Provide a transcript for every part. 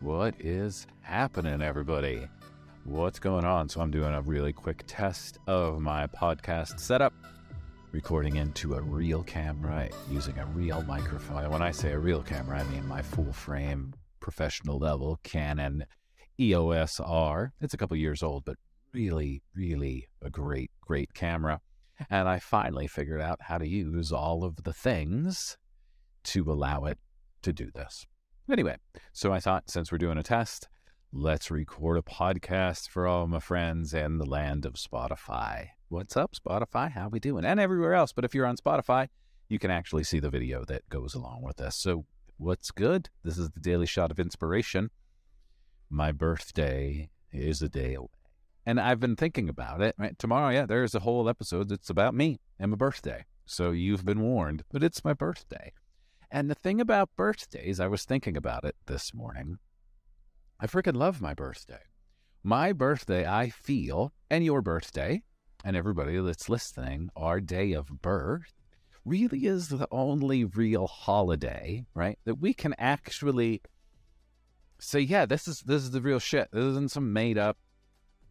What is happening, everybody? What's going on? So, I'm doing a really quick test of my podcast setup, recording into a real camera using a real microphone. When I say a real camera, I mean my full frame, professional level Canon EOS R. It's a couple years old, but really, really a great, great camera. And I finally figured out how to use all of the things to allow it to do this. Anyway, so I thought since we're doing a test, let's record a podcast for all my friends in the land of Spotify. What's up, Spotify? How we doing? And everywhere else. But if you're on Spotify, you can actually see the video that goes along with this. So what's good? This is the daily shot of inspiration. My birthday is a day away. And I've been thinking about it. Right? Tomorrow, yeah, there's a whole episode that's about me and my birthday. So you've been warned, but it's my birthday. And the thing about birthdays, I was thinking about it this morning. I freaking love my birthday. My birthday, I feel, and your birthday, and everybody that's listening, our day of birth really is the only real holiday, right? That we can actually say, yeah, this is this is the real shit. This isn't some made up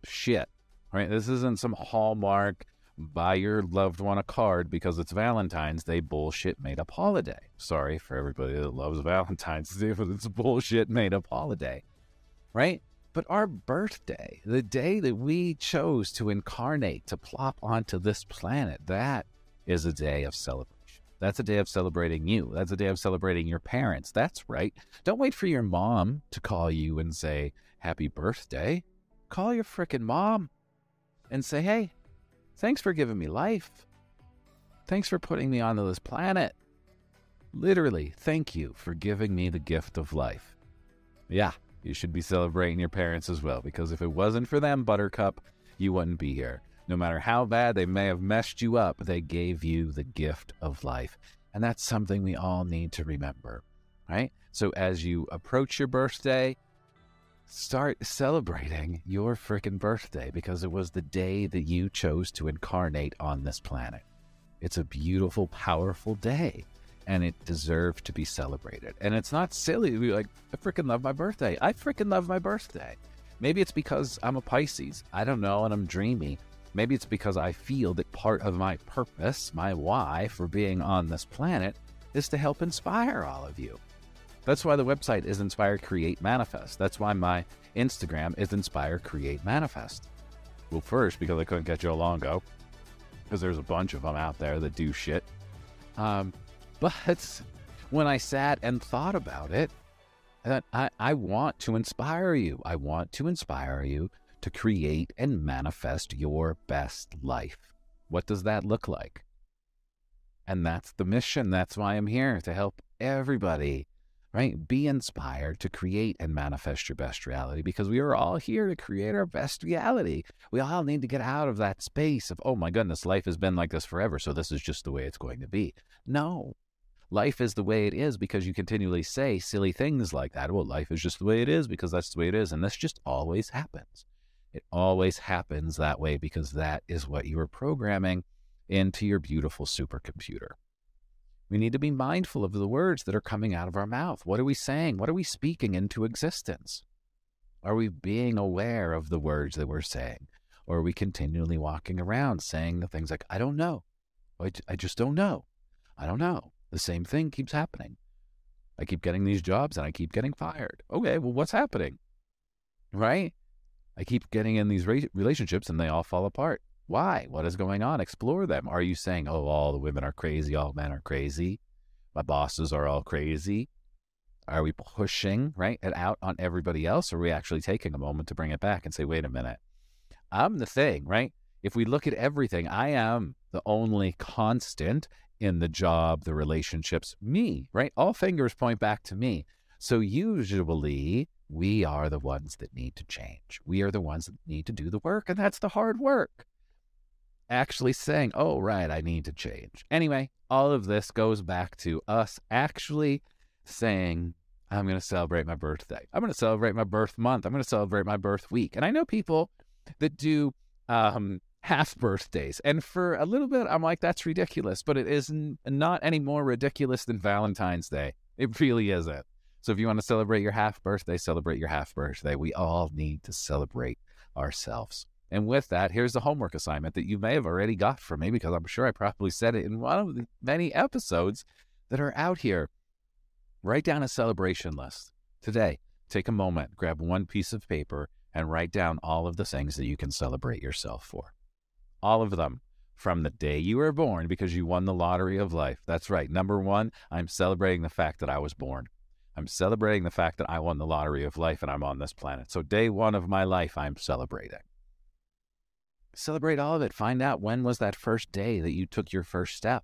shit. Right? This isn't some hallmark buy your loved one a card because it's Valentine's Day bullshit made up holiday. Sorry for everybody that loves Valentine's Day, but it's bullshit made up holiday. Right? But our birthday, the day that we chose to incarnate, to plop onto this planet, that is a day of celebration. That's a day of celebrating you. That's a day of celebrating your parents. That's right. Don't wait for your mom to call you and say, Happy birthday. Call your frickin' mom and say, Hey, Thanks for giving me life. Thanks for putting me onto this planet. Literally, thank you for giving me the gift of life. Yeah, you should be celebrating your parents as well, because if it wasn't for them, Buttercup, you wouldn't be here. No matter how bad they may have messed you up, they gave you the gift of life. And that's something we all need to remember, right? So as you approach your birthday, start celebrating your freaking birthday because it was the day that you chose to incarnate on this planet. It's a beautiful, powerful day and it deserved to be celebrated. And it's not silly to be like, I freaking love my birthday. I freaking love my birthday. Maybe it's because I'm a Pisces. I don't know, and I'm dreamy. Maybe it's because I feel that part of my purpose, my why for being on this planet, is to help inspire all of you. That's why the website is Inspire Create Manifest. That's why my Instagram is Inspire Create Manifest. Well, first, because I couldn't get Joe Longo, because there's a bunch of them out there that do shit. Um, but when I sat and thought about it, I, I want to inspire you. I want to inspire you to create and manifest your best life. What does that look like? And that's the mission. That's why I'm here to help everybody right? Be inspired to create and manifest your best reality because we are all here to create our best reality. We all need to get out of that space of, oh my goodness, life has been like this forever, so this is just the way it's going to be. No. Life is the way it is because you continually say silly things like that. Well, life is just the way it is because that's the way it is. And this just always happens. It always happens that way because that is what you are programming into your beautiful supercomputer. We need to be mindful of the words that are coming out of our mouth. What are we saying? What are we speaking into existence? Are we being aware of the words that we're saying? Or are we continually walking around saying the things like, I don't know. I, I just don't know. I don't know. The same thing keeps happening. I keep getting these jobs and I keep getting fired. Okay, well, what's happening? Right? I keep getting in these relationships and they all fall apart. Why? What is going on? Explore them. Are you saying, oh, all the women are crazy, all men are crazy, my bosses are all crazy? Are we pushing right it out on everybody else, or are we actually taking a moment to bring it back and say, wait a minute, I'm the thing, right? If we look at everything, I am the only constant in the job, the relationships, me, right? All fingers point back to me. So usually we are the ones that need to change. We are the ones that need to do the work, and that's the hard work actually saying, oh, right, I need to change. Anyway, all of this goes back to us actually saying, I'm going to celebrate my birthday. I'm going to celebrate my birth month. I'm going to celebrate my birth week. And I know people that do um, half birthdays. And for a little bit, I'm like, that's ridiculous. But it is not any more ridiculous than Valentine's Day. It really isn't. So if you want to celebrate your half birthday, celebrate your half birthday. We all need to celebrate ourselves. And with that, here's the homework assignment that you may have already got from me because I'm sure I probably said it in one of the many episodes that are out here. Write down a celebration list. Today, take a moment, grab one piece of paper, and write down all of the things that you can celebrate yourself for. All of them from the day you were born because you won the lottery of life. That's right. Number one, I'm celebrating the fact that I was born. I'm celebrating the fact that I won the lottery of life and I'm on this planet. So, day one of my life, I'm celebrating. Celebrate all of it. Find out when was that first day that you took your first step.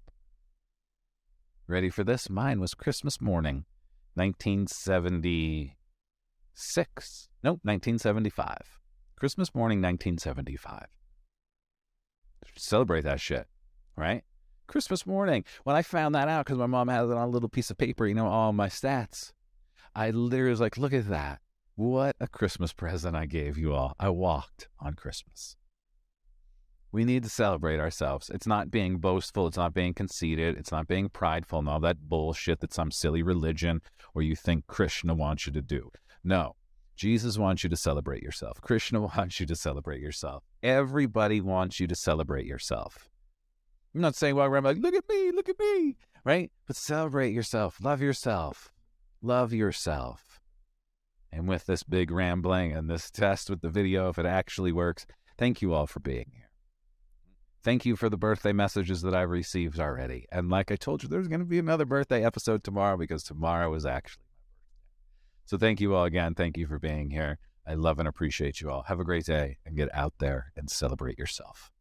Ready for this? Mine was Christmas morning, 1976. Nope, 1975. Christmas morning, 1975. Celebrate that shit, right? Christmas morning, when I found that out, because my mom had it on a little piece of paper, you know, all my stats. I literally was like, look at that. What a Christmas present I gave you all. I walked on Christmas. We need to celebrate ourselves. It's not being boastful. It's not being conceited. It's not being prideful and all that bullshit that some silly religion or you think Krishna wants you to do. No, Jesus wants you to celebrate yourself. Krishna wants you to celebrate yourself. Everybody wants you to celebrate yourself. I'm not saying while I'm like, look at me, look at me, right? But celebrate yourself. Love yourself. Love yourself. And with this big rambling and this test with the video, if it actually works, thank you all for being here. Thank you for the birthday messages that I've received already. And like I told you, there's going to be another birthday episode tomorrow because tomorrow is actually my birthday. So thank you all again. Thank you for being here. I love and appreciate you all. Have a great day and get out there and celebrate yourself.